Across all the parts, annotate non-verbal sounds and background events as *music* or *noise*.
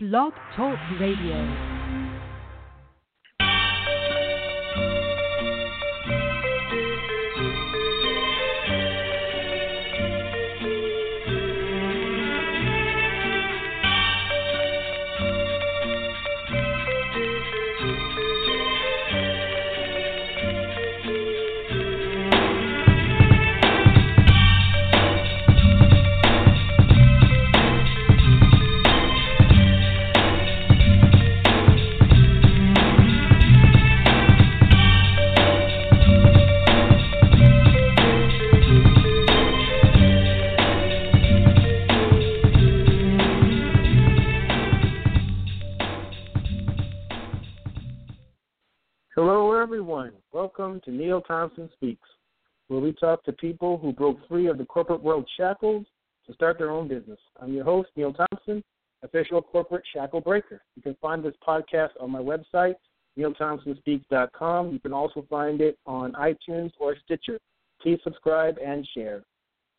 Blog Talk Radio. Welcome to Neil Thompson Speaks, where we talk to people who broke free of the corporate world shackles to start their own business. I'm your host, Neil Thompson, official corporate shackle breaker. You can find this podcast on my website, neilthompsonspeaks.com. You can also find it on iTunes or Stitcher. Please subscribe and share.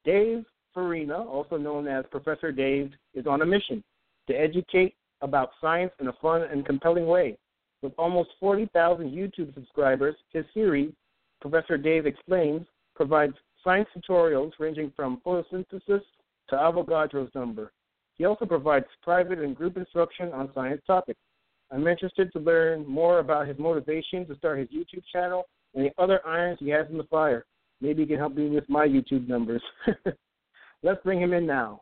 Dave Farina, also known as Professor Dave, is on a mission to educate about science in a fun and compelling way. With almost 40,000 YouTube subscribers, his series, Professor Dave Explains, provides science tutorials ranging from photosynthesis to Avogadro's number. He also provides private and group instruction on science topics. I'm interested to learn more about his motivation to start his YouTube channel and the other irons he has in the fire. Maybe he can help me with my YouTube numbers. *laughs* Let's bring him in now.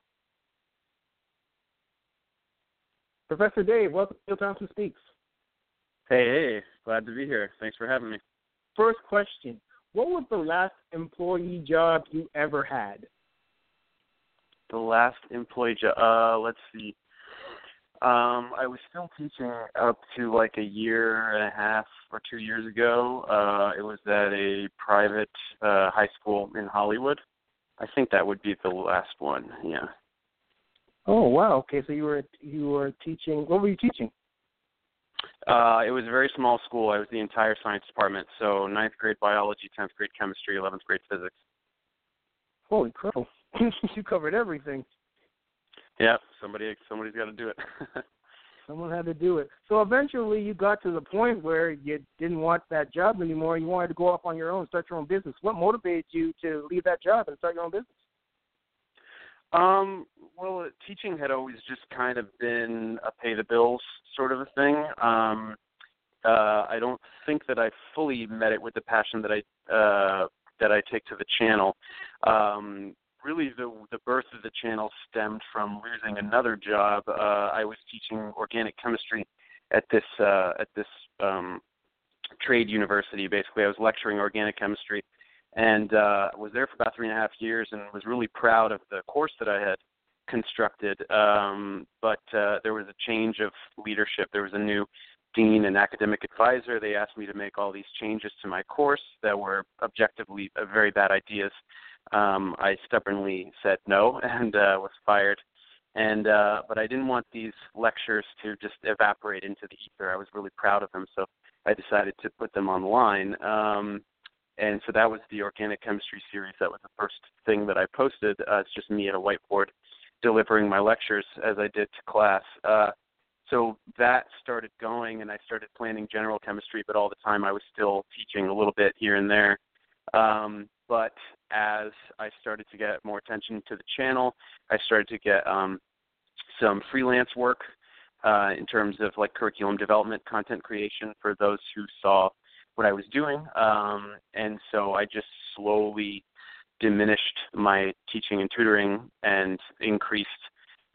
Professor Dave, welcome to Neil Thompson Speaks. Hey, hey, glad to be here. Thanks for having me. First question What was the last employee job you ever had? The last employee job, uh, let's see. Um, I was still teaching up to like a year and a half or two years ago. Uh, it was at a private uh, high school in Hollywood. I think that would be the last one. Yeah. Oh wow. Okay, so you were you were teaching. What were you teaching? Uh, it was a very small school. I was the entire science department, so ninth grade biology, tenth grade chemistry, eleventh grade physics. Holy crap! *laughs* you covered everything. Yeah, somebody somebody's got to do it. *laughs* Someone had to do it. So eventually, you got to the point where you didn't want that job anymore. You wanted to go off on your own, start your own business. What motivated you to leave that job and start your own business? Um, well, teaching had always just kind of been a pay the bills sort of a thing. Um, uh, I don't think that I fully met it with the passion that I uh, that I take to the channel. Um, really, the the birth of the channel stemmed from losing another job. Uh, I was teaching organic chemistry at this uh, at this um, trade university. Basically, I was lecturing organic chemistry and uh, was there for about three and a half years and was really proud of the course that I had constructed. Um, but uh, there was a change of leadership. There was a new dean and academic advisor. They asked me to make all these changes to my course that were objectively uh, very bad ideas. Um, I stubbornly said no *laughs* and uh, was fired. And uh, but I didn't want these lectures to just evaporate into the ether. I was really proud of them, so I decided to put them online. Um, and so that was the organic chemistry series. That was the first thing that I posted. Uh, it's just me at a whiteboard delivering my lectures as I did to class. Uh, so that started going, and I started planning general chemistry, but all the time I was still teaching a little bit here and there. Um, but as I started to get more attention to the channel, I started to get um, some freelance work uh, in terms of like curriculum development, content creation for those who saw what I was doing. Um, and so I just slowly diminished my teaching and tutoring and increased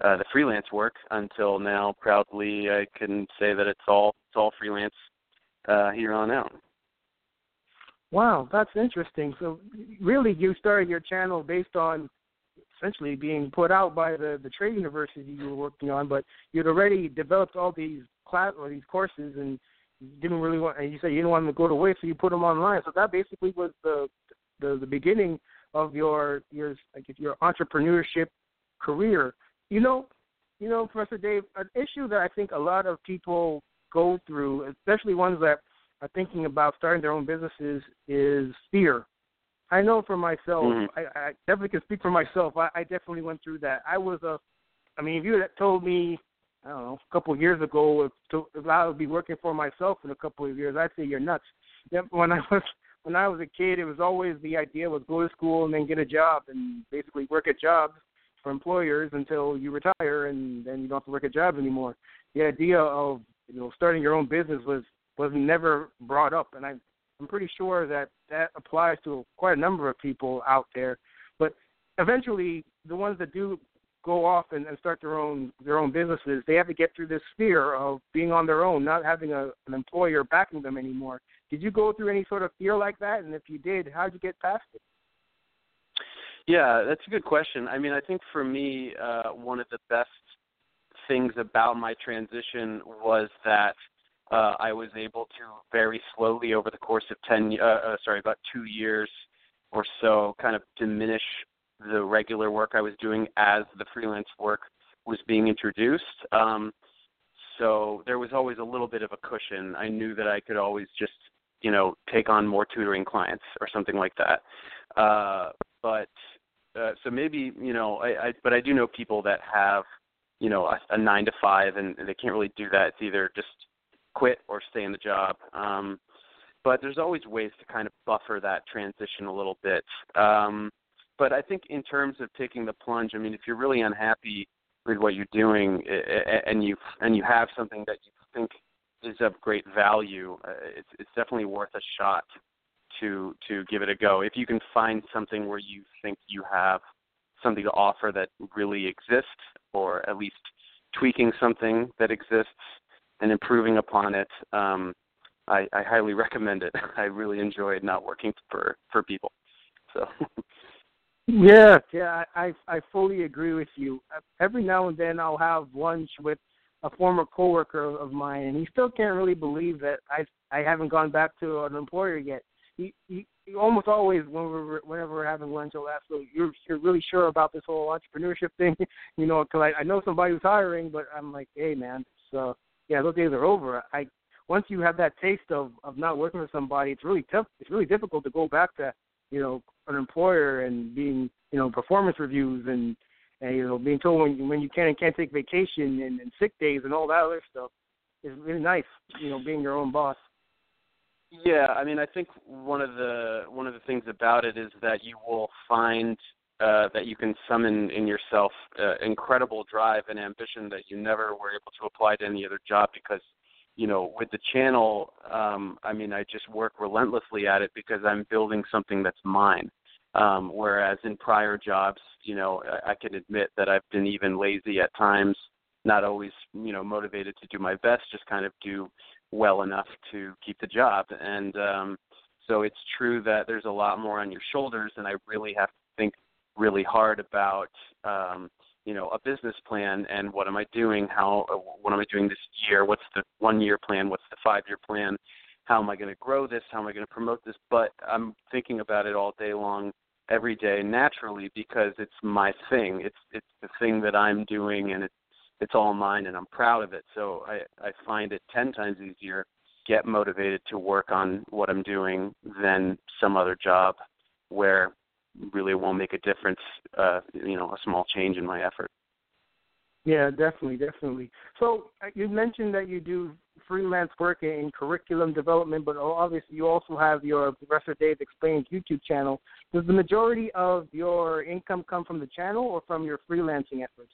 uh, the freelance work until now proudly I can say that it's all it's all freelance uh, here on out. Wow, that's interesting. So really you started your channel based on essentially being put out by the, the trade university you were working on, but you'd already developed all these class or these courses and didn't really want, and you said you didn't want them to go to waste, so you put them online. So that basically was the the, the beginning of your your like your entrepreneurship career. You know, you know, Professor Dave, an issue that I think a lot of people go through, especially ones that are thinking about starting their own businesses, is fear. I know for myself, mm-hmm. I, I definitely can speak for myself. I, I definitely went through that. I was a, I mean, if you had told me I don't know, a couple of years ago, if, to, if I would be working for myself in a couple of years, I'd say you're nuts. When I *laughs* was when I was a kid, it was always the idea was go to school and then get a job and basically work at jobs for employers until you retire and then you don't have to work at jobs anymore. The idea of you know starting your own business was was never brought up, and I I'm pretty sure that that applies to quite a number of people out there. But eventually, the ones that do go off and, and start their own their own businesses, they have to get through this fear of being on their own, not having a, an employer backing them anymore. Did you go through any sort of fear like that? And if you did, how did you get past it? Yeah, that's a good question. I mean, I think for me, uh, one of the best things about my transition was that uh, I was able to very slowly over the course of ten, uh, uh, sorry, about two years or so, kind of diminish the regular work I was doing as the freelance work was being introduced. Um, so there was always a little bit of a cushion. I knew that I could always just, you know, take on more tutoring clients or something like that. Uh, but uh, so maybe you know, I, I but I do know people that have, you know, a, a nine to five, and, and they can't really do that. It's either just quit or stay in the job. Um, but there's always ways to kind of buffer that transition a little bit. Um, but I think in terms of taking the plunge, I mean, if you're really unhappy with what you're doing and you and you have something that you think is of great value, uh, it's it's definitely worth a shot to to give it a go. If you can find something where you think you have something to offer that really exists, or at least tweaking something that exists and improving upon it, um, I, I highly recommend it. *laughs* I really enjoyed not working for for people. So. yeah, yeah, I I fully agree with you. Every now and then I'll have lunch with a former coworker of mine, and he still can't really believe that I I haven't gone back to an employer yet he, he, he almost always when we're whenever we're having lunch, he'll ask, "So you're you're really sure about this whole entrepreneurship thing?" *laughs* you know, because I, I know somebody who's hiring, but I'm like, "Hey, man, so yeah, those days are over." I once you have that taste of of not working with somebody, it's really tough. It's really difficult to go back to you know an employer and being you know performance reviews and and you know being told when when you can and can't take vacation and, and sick days and all that other stuff. It's really nice, you know, being your own boss. Yeah, I mean, I think one of the one of the things about it is that you will find uh, that you can summon in yourself uh, incredible drive and ambition that you never were able to apply to any other job because you know with the channel um i mean i just work relentlessly at it because i'm building something that's mine um whereas in prior jobs you know i, I can admit that i've been even lazy at times not always you know motivated to do my best just kind of do well enough to keep the job. And um, so it's true that there's a lot more on your shoulders, and I really have to think really hard about um, you know a business plan and what am I doing? How what am I doing this year? What's the one year plan? What's the five year plan? How am I going to grow this? How am I going to promote this? But I'm thinking about it all day long every day naturally because it's my thing. It's it's the thing that I'm doing and it's it's all mine and I'm proud of it. So I, I find it 10 times easier get motivated to work on what I'm doing than some other job where really won't make a difference, uh, you know, a small change in my effort. Yeah, definitely, definitely. So uh, you mentioned that you do freelance work in curriculum development, but obviously you also have your Professor Dave Explains YouTube channel. Does the majority of your income come from the channel or from your freelancing efforts?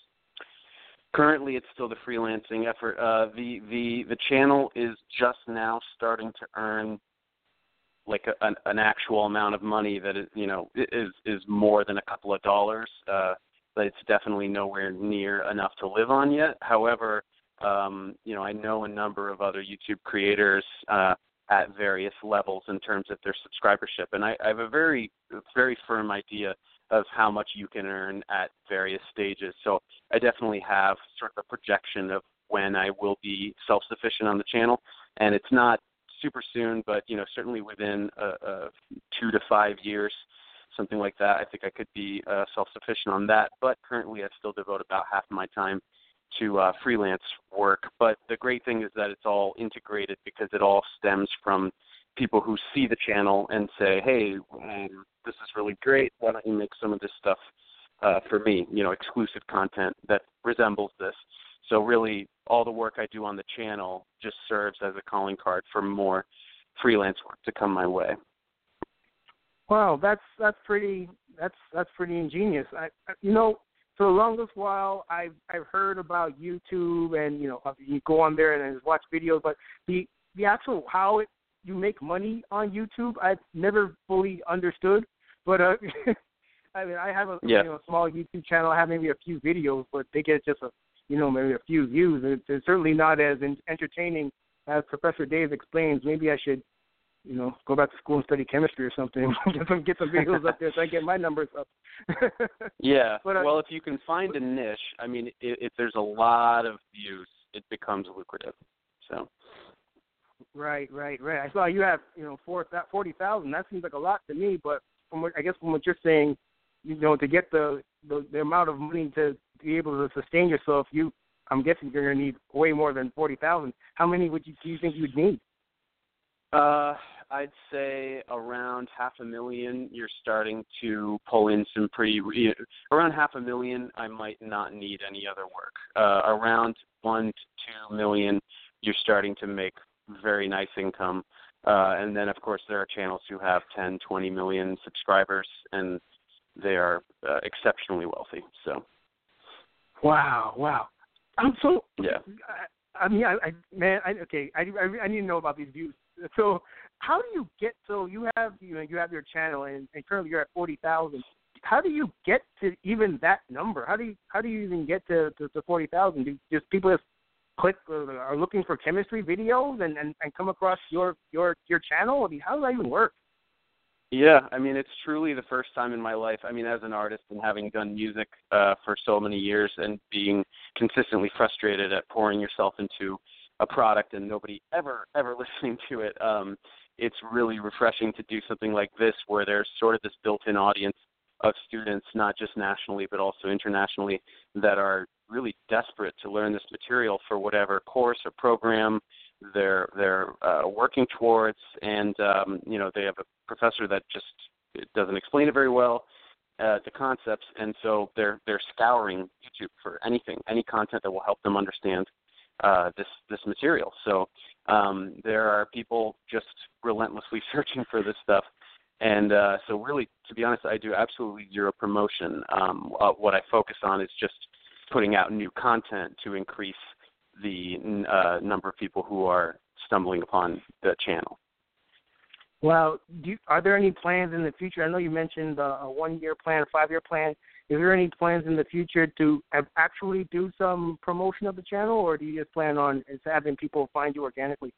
currently it's still the freelancing effort. Uh, the the the channel is just now starting to earn like a, an, an actual amount of money that is you know is is more than a couple of dollars. Uh, it's definitely nowhere near enough to live on yet. However, um, you know I know a number of other YouTube creators uh, at various levels in terms of their subscribership, and I, I have a very very firm idea of how much you can earn at various stages. So I definitely have sort of a projection of when I will be self-sufficient on the channel, and it's not super soon, but you know certainly within a, a two to five years, something like that. I think I could be uh, self-sufficient on that. But currently, I still devote about half of my time to uh, freelance work. But the great thing is that it's all integrated because it all stems from people who see the channel and say, "Hey, um, this is really great. Why don't you make some of this stuff uh, for me? You know, exclusive content that resembles this." So really, all the work I do on the channel just serves as a calling card for more freelance work to come my way. Wow, that's that's pretty that's that's pretty ingenious. I, you know, for the longest while, I've I've heard about YouTube and you know you go on there and watch videos, but the the actual how it you make money on YouTube, I've never fully understood. But uh, *laughs* I mean, I have a yeah. you know small YouTube channel. I have maybe a few videos, but they get just a you know maybe a few views. It's, it's certainly not as entertaining as Professor Dave explains. Maybe I should you know, go back to school and study chemistry or something. *laughs* get some get some videos up there so I get my numbers up. *laughs* yeah. But, uh, well, if you can find a niche, I mean, if, if there's a lot of views, it becomes lucrative. So. Right, right, right. I saw you have you know four forty thousand. That seems like a lot to me, but from what I guess from what you're saying, you know, to get the the, the amount of money to be able to sustain yourself, you I'm guessing you're gonna need way more than forty thousand. How many would you do you think you'd need? Uh, I'd say around half a million. You're starting to pull in some pretty around half a million. I might not need any other work. Uh, around one to two million, you're starting to make very nice income. Uh, and then, of course, there are channels who have 10, 20 million subscribers, and they are uh, exceptionally wealthy. So. Wow! Wow! I'm so. Yeah. I, I mean, I, I man, I, okay, I, I I need to know about these views. *laughs* So, how do you get? So you have you know you have your channel, and, and currently you're at forty thousand. How do you get to even that number? How do you how do you even get to to, to forty thousand? Do just people just click or are looking for chemistry videos and, and and come across your your your channel? I mean, how does that even work? Yeah, I mean it's truly the first time in my life. I mean, as an artist and having done music uh, for so many years and being consistently frustrated at pouring yourself into a product and nobody ever ever *laughs* listening to it, um, it's really refreshing to do something like this where there's sort of this built-in audience of students, not just nationally but also internationally, that are really desperate to learn this material for whatever course or program they're they're uh, working towards, and um, you know they have a professor that just doesn't explain it very well, uh, the concepts, and so they're they're scouring YouTube for anything, any content that will help them understand uh, this this material. So um, there are people just relentlessly *laughs* searching for this stuff, and uh, so really, to be honest, I do absolutely zero promotion. Um, uh, what I focus on is just putting out new content to increase the uh, number of people who are stumbling upon the channel. Well, do you, are there any plans in the future? I know you mentioned uh, a one-year plan, a five-year plan. Is there any plans in the future to actually do some promotion of the channel, or do you just plan on having people find you organically?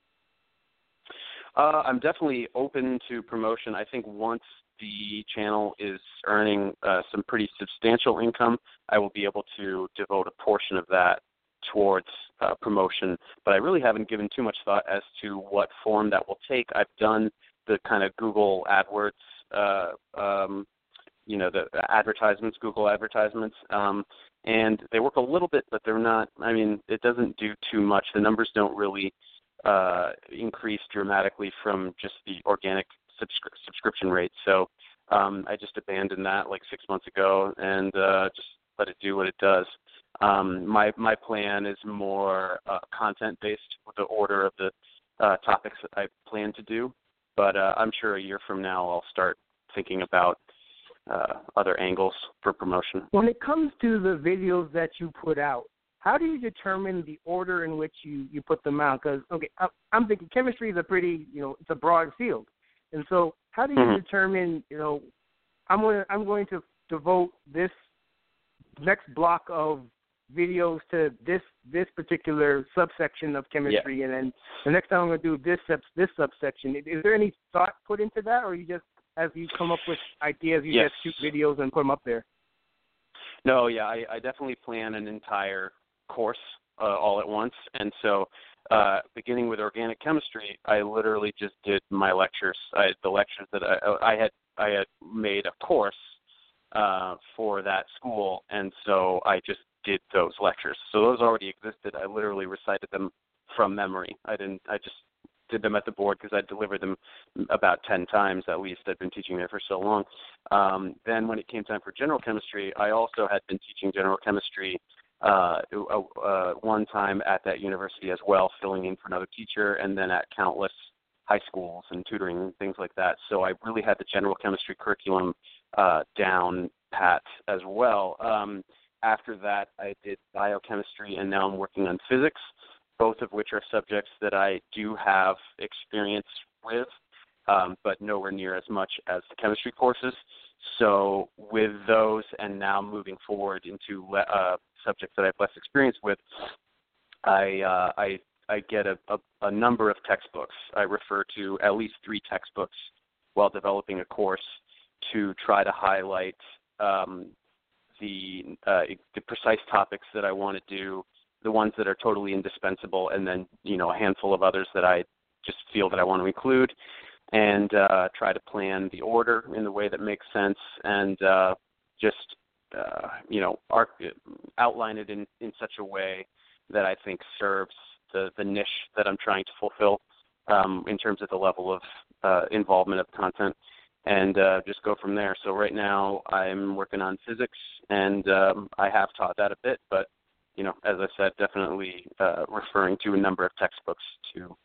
Uh, I'm definitely open to promotion. I think once the channel is earning uh, some pretty substantial income, I will be able to devote a portion of that towards uh, promotion. But I really haven't given too much thought as to what form that will take. I've done the kind of Google AdWords, uh, um, you know, the advertisements, Google advertisements, um, and they work a little bit, but they're not. I mean, it doesn't do too much. The numbers don't really uh, increase dramatically from just the organic subscri- subscription rate. So um, I just abandoned that like six months ago and uh, just let it do what it does. Um, my my plan is more uh, content based with the order of the uh, topics that I plan to do. But uh, I'm sure a year from now I'll start thinking about uh, other angles for promotion. When it comes to the videos that you put out, how do you determine the order in which you you put them out? Because okay, I'm thinking chemistry is a pretty you know it's a broad field, and so how do you mm-hmm. determine you know I'm going I'm going to devote this next block of videos to this this particular subsection of chemistry, yeah. and then the next time I'm going to do this sub, this subsection. Is there any thought put into that, or you just as you come up with ideas, you yes. just shoot videos and put them up there? No, yeah, I, I definitely plan an entire course uh, all at once, and so uh, beginning with organic chemistry, I literally just did my lectures. I, the lectures that I, I had I had made a course uh, for that school, and so I just did those lectures. So those already existed. I literally recited them from memory. I didn't. I just did them at the board because I delivered them about ten times at least. I'd been teaching there for so long. Um, then when it came time for general chemistry, I also had been teaching general chemistry uh, uh, one time at that university as well, filling in for another teacher, and then at countless high schools and tutoring and things like that. So I really had the general chemistry curriculum uh, down pat as well. Um, after that, I did biochemistry, and now I'm working on physics, both of which are subjects that I do have experience with, um, but nowhere near as much as the chemistry courses. So with those, and now moving forward into uh, subjects that I have less experience with, I uh, I I get a, a, a number of textbooks. I refer to at least three textbooks while developing a course to try to highlight um, the uh, the precise topics that I want to do, the ones that are totally indispensable, and then you know a handful of others that I just feel that I want to include, and uh, try to plan the order in the way that makes sense, and uh, just uh, you know arc, outline it in in such a way that I think serves the the niche that I'm trying to fulfill um, in terms of the level of uh, involvement of content and uh, just go from there. So right now I'm working on physics, and um, I have taught that a bit, but you know, as I said, definitely uh, referring to a number of textbooks to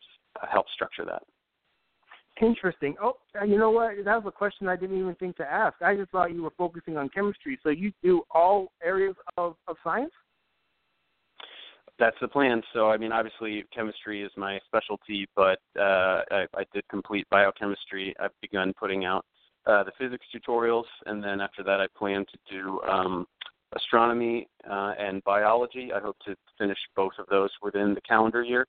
uh, help structure that. Interesting. Oh, you know what? That was a question I didn't even think to ask. I just thought you were focusing on chemistry. So you do all areas of, of science? That's the plan. So, I mean, obviously, chemistry is my specialty, but uh, I, I did complete biochemistry. I've begun putting out uh, the physics tutorials, and then after that, I plan to do um, astronomy uh, and biology. I hope to finish both of those within the calendar year. Uh,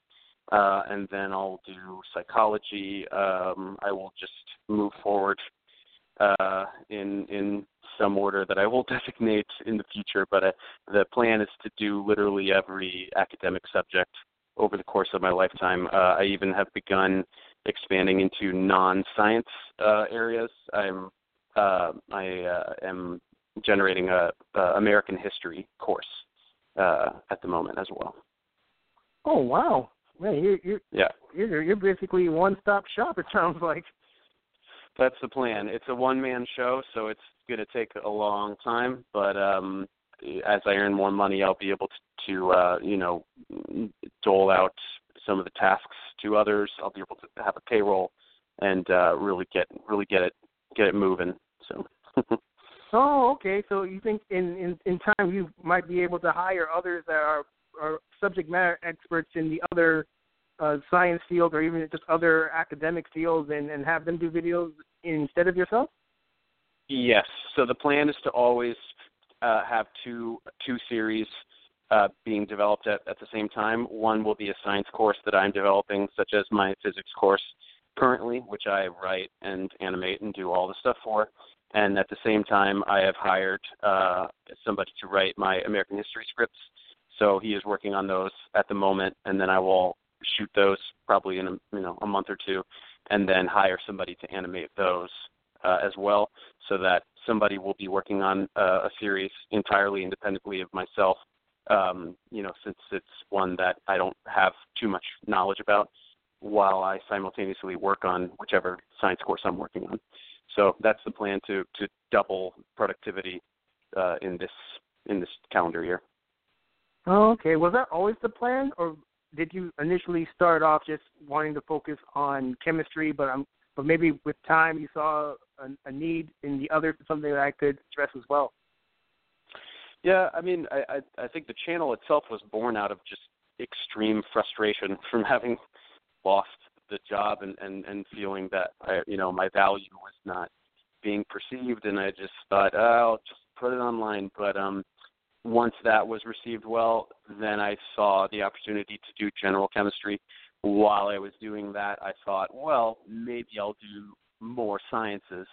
and then I'll do psychology. Um, I will just move forward uh, in in some order that I will *laughs* designate in the future. But uh, the plan is to do literally every academic subject over the course of my lifetime. Uh, I even have begun expanding into non-science uh, areas. I'm uh, I uh, am generating a, a American history course uh, at the moment as well. Oh wow! Man, you're, you're yeah you're you're basically one-stop shop. It sounds like. That's the plan. It's a one-man show, so it's going to take a long time. But um, as I earn more money, I'll be able to, to uh, you know, dole out some of the tasks to others. I'll be able to have a payroll and uh, really get really get it get it moving. So. *laughs* oh, okay. So you think in, in in time you might be able to hire others that are are subject matter experts in the other uh, science field or even just other academic fields and, and have them do videos instead of yourself? Yes. So the plan is to always uh, have two two series uh, being developed at, at the same time. One will be a science course that I'm developing, such as my physics course currently, which I write and animate and do all the stuff for. And at the same time, I have hired uh, somebody to write my American history scripts. So he is working on those at the moment, and then I will shoot those probably in a you know a month or two, and then hire somebody to animate those uh, as well, so that somebody will be working on uh, a series entirely independently of myself. Um, you know, since it's one that I don't have too much knowledge about, while I simultaneously work on whichever science course I'm working on. So that's the plan to to double productivity uh, in this in this calendar year. Oh, okay. Was that always the plan, or did you initially start off just wanting to focus on chemistry, but um, but maybe with time you saw a, a need in the other something that I could address as well? Yeah, I mean, I, I I think the channel itself was born out of just extreme frustration *laughs* from having lost the job and and and feeling that I, you know my value was not being perceived, and I just thought, oh, I'll just put it online. But um, once that was received well, then I saw the opportunity to do general chemistry. While I was doing that, I thought, well, maybe I'll do more sciences.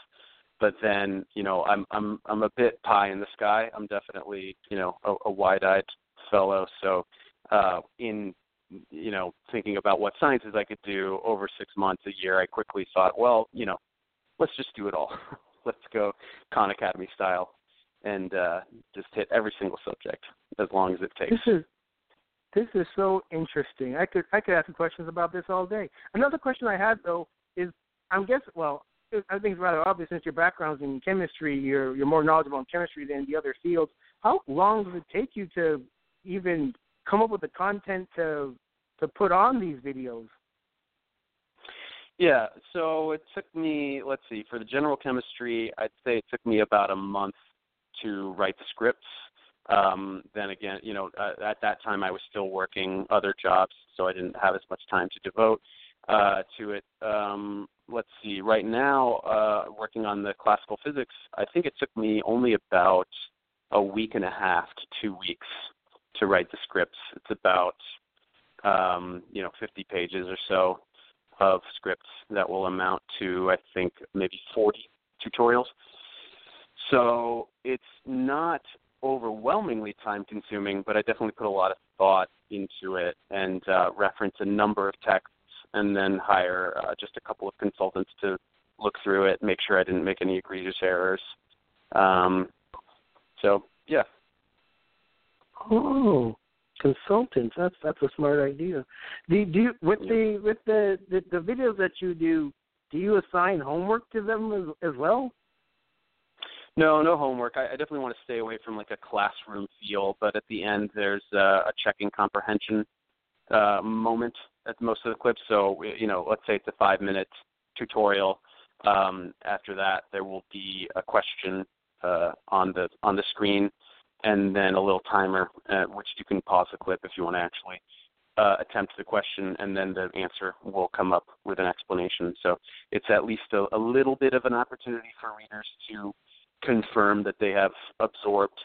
But then, you know, I'm I'm I'm a bit pie in the sky. I'm definitely, you know, a, a wide-eyed fellow. So, uh, in you know, thinking about what sciences I could do over six months, a year, I quickly thought, well, you know, let's just do it all. *laughs* let's go Khan Academy style and uh, just hit every single subject as long as it takes. This is this is so interesting. I could I could ask you questions about this all day. Another question I had though is I'm guessing well I think it's rather obvious since your background's in chemistry, you're you're more knowledgeable in chemistry than the other fields. How long does it take you to even come up with the content to to put on these videos? Yeah, so it took me, let's see, for the general chemistry, I'd say it took me about a month to write the scripts. Um, then again, you know, uh, at that time I was still working other jobs, so I didn't have as much time to devote uh, to it. Um, let's see, right now, uh, working on the classical physics, I think it took me only about a week and a half to two weeks to write the scripts. It's about, um, you know, 50 pages or so of scripts that will amount to, I think, maybe 40 tutorials. So it's not overwhelmingly time consuming, but I definitely put a lot of thought into it and uh, reference a number of texts and then hire uh, just a couple of consultants to look through it, make sure I didn't make any egregious errors. Um, so, yeah. Oh, consultants. That's that's a smart idea. Do, do you with the with the, the the videos that you do? Do you assign homework to them as, as well? No, no homework. I, I definitely want to stay away from like a classroom feel, but at the end there's uh, a checking comprehension uh, moment at most of the clips. So you know, let's say it's a five minute tutorial. Um, after that, there will be a question uh, on the on the screen and then a little timer at which you can pause the clip if you want to actually uh, attempt the question, and then the answer will come up with an explanation. So it's at least a, a little bit of an opportunity for readers to confirm that they have absorbed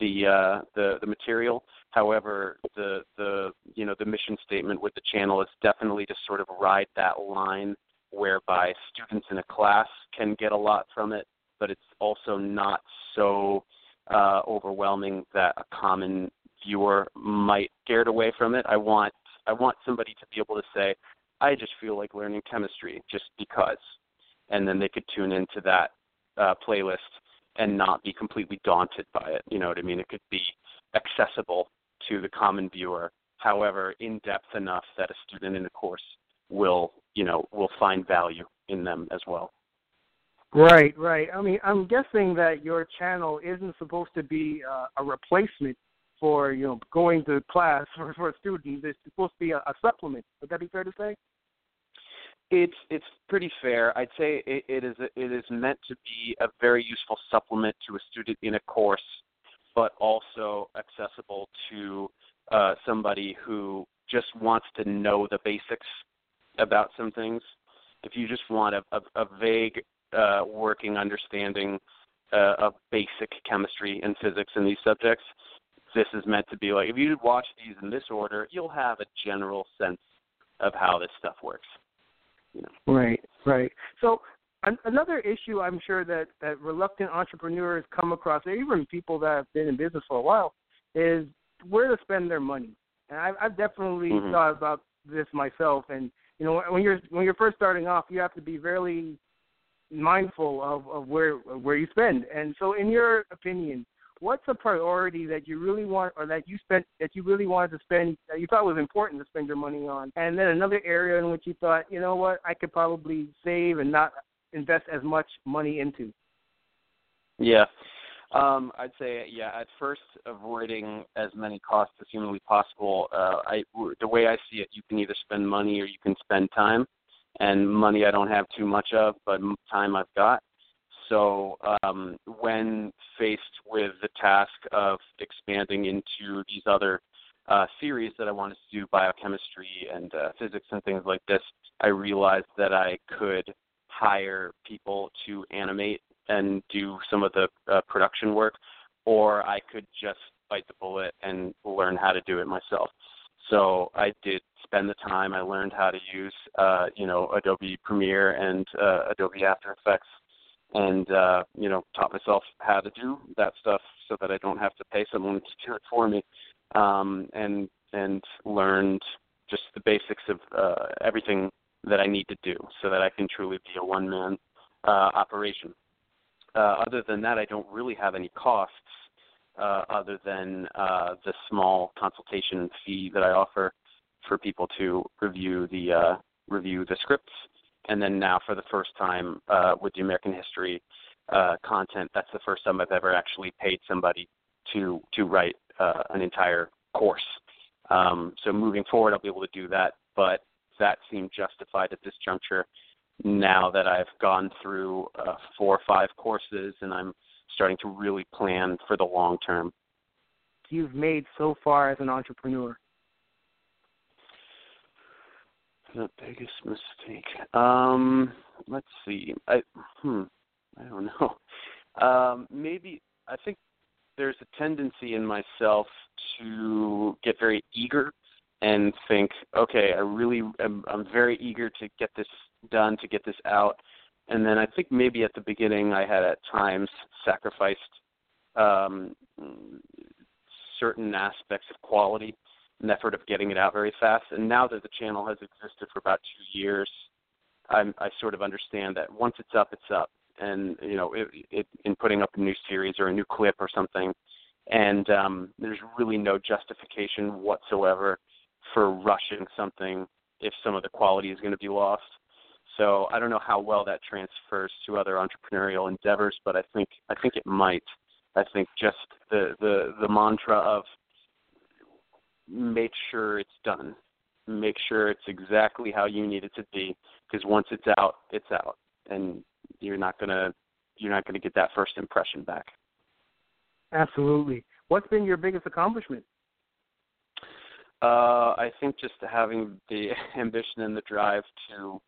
the uh, the, the material. However, the the you know the mission statement with the channel is definitely to sort of ride that line whereby students in a class can get a lot from it, but it's also not so uh, overwhelming that a common viewer might scared away from it. I want I want somebody to be able to say, I just feel like learning chemistry just because, and then they could tune into that uh, playlist and not be completely daunted by it. You know what I mean? It could be accessible to the common viewer, however, in depth enough that a student in the course will, you know, will find value in them as well. Right, right. I mean, I'm guessing that your channel isn't supposed to be uh, a replacement for you know going to class *laughs* for for students. It's supposed to be a, a supplement. Would that be fair to say? It's it's pretty fair. I'd say it, it is it is meant to be a very useful supplement to a student in a course, but also accessible to uh, somebody who just wants to know the basics about some things. If you just want a, a, a vague uh, working understanding uh, of basic chemistry and physics in these subjects. This is meant to be like if you watch these in this order, you'll have a general sense of how this stuff works. You know. Right, right. So an- another issue I'm sure that that reluctant entrepreneurs come across, or even people that have been in business for a while, is where to spend their money. And I've, I've definitely mm-hmm. thought about this myself. And you know, when you're when you're first starting off, you have to be very mindful of, of where where you spend. And so, in your opinion, what's a priority that you really want, or that you spent that you really wanted to spend, that you thought was important to spend your money on, and then another area in which you thought, you know what, I could probably save and not invest as much money into. Yeah. Um, I'd say, yeah, at first, avoiding as many costs as humanly possible. Uh, I, the way I see it, you can either spend money or you can spend time and money I don't have too much of, but time I've got. So um, when faced with the task of expanding into these other uh, series that I wanted to do, biochemistry and uh, physics and things like this, I realized that I could hire people to animate and do some of the uh, production work, or I could just bite the bullet and learn how to do it myself. So I did spend the time. I learned how to use, uh, you know, Adobe Premiere and uh, Adobe After Effects, and uh, you know, taught myself how to do that stuff so that I don't have to pay someone to do it for me, um, and and learned just the basics of uh, everything that I need to do so that I can truly be a one-man uh, operation. Uh, other than that, I don't really have any costs uh, other than uh, the small consultation fee that I offer for people to review the uh, review the scripts. And then now, for the first time uh, with the American history uh, content, that's the first time I've ever actually paid somebody to to write uh, an entire course. Um, so moving forward, I'll be able to do that, but that seemed justified at this juncture. Now that I've gone through uh, four or five courses and I'm starting to really plan for the long term. You've made so far as an entrepreneur. The biggest mistake. Um, let's see. I hmm. I don't know. *laughs* Um, maybe I think there's a tendency in myself to get very eager and think, okay, I really am I'm very eager to get this done, to get this out. And then I think maybe at the beginning I had at times sacrificed um, certain aspects of quality in effort of getting it out very fast. And now that the channel has existed for about two years, I'm, I sort of understand that once it's up, it's up. And you know, it, it, in putting up a new series or a new clip or something, and um, there's really no justification whatsoever for rushing something if some of the quality is going to be lost. So I don't know how well that transfers to other entrepreneurial endeavors, but I think I think it might. I think just the the the mantra of make sure it's done, make sure it's exactly how you need it to be, because once it's out, it's out, and you're not gonna you're not gonna get that first impression back. Absolutely. What's been your biggest accomplishment? Uh, I think just having the *laughs* ambition and the drive to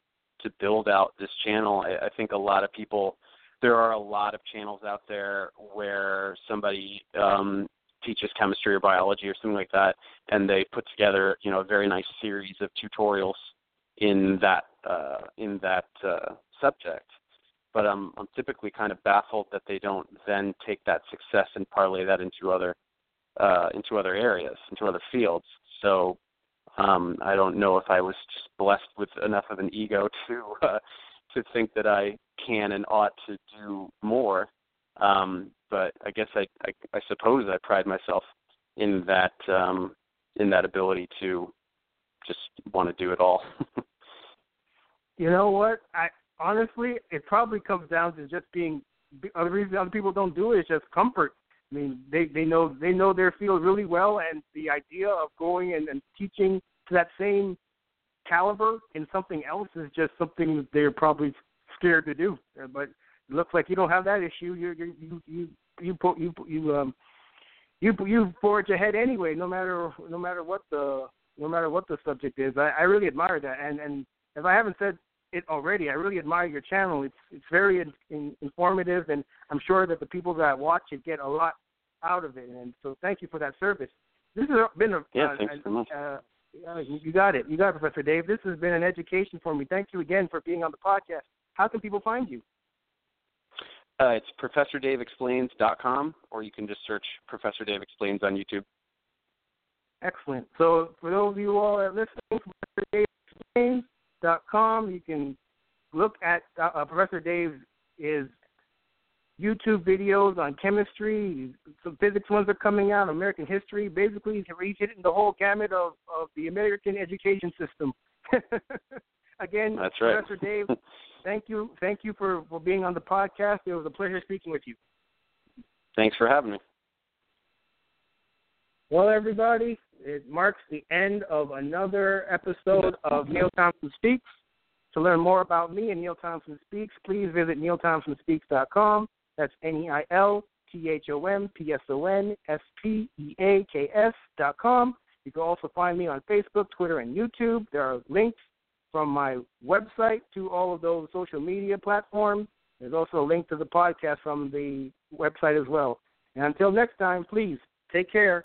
to build out this channel. I, I think a lot of people, there are a lot of channels out there where somebody um, teaches chemistry or biology or something like that, and they put together, you know, a very nice series of tutorials in that uh, in that uh, subject. But I'm I'm typically kind of baffled that they don't then take that success and parlay that into other uh, into other areas, into other fields. So um, I don't know if I was just blessed with enough of an ego *laughs* to uh, to think that I can and ought to do more. Um, but I guess I, I I suppose I pride myself in that um, in that ability to just want to do it all. *laughs* you know what? I honestly, it probably comes down to just being. Other reason other people don't do it is just comfort. I mean, they they know they know their field really well, and the idea of going and, and teaching to that same caliber in something else is just something that they're probably scared to do. But it looks like you don't have that issue. You you you you put you you um you you forge ahead anyway, no matter no matter what the no matter what the subject is. I, I really admire that, and and if I haven't said it already, I really admire your channel. It's it's very in, in, informative, and I'm sure that the people that watch it get a lot out of it. And so, thank you for that service. This has been a yeah, thanks so much. Uh, you got it. You got it, Professor Dave. This has been an education for me. Thank you again for being on the podcast. How can people find you? Uh, it's ProfessorDaveExplains.com, or you can just search Professor Dave Explains on YouTube. Excellent. So, for those of you all that are listening, Professor Dave Explains dot com. You can look at uh, Professor Dave is YouTube videos on chemistry. Some physics ones are coming out. American history. Basically, he's hitting the whole gamut of, of the American education system. *laughs* Again, That's right. Professor Dave, *laughs* thank you, thank you for, for being on the podcast. It was a pleasure speaking with you. Thanks for having me. Well, everybody, it marks the end of another episode of Neil Thompson Speaks. To learn more about me and Neil Thompson Speaks, please visit neilthompsonspeaks.com. That's N E I L T H O M P S O N S P E A K S dot com. You can also find me on Facebook, Twitter, and YouTube. There are links from my website to all of those social media platforms. There's also a link to the podcast from the website as well. And until next time, please take care.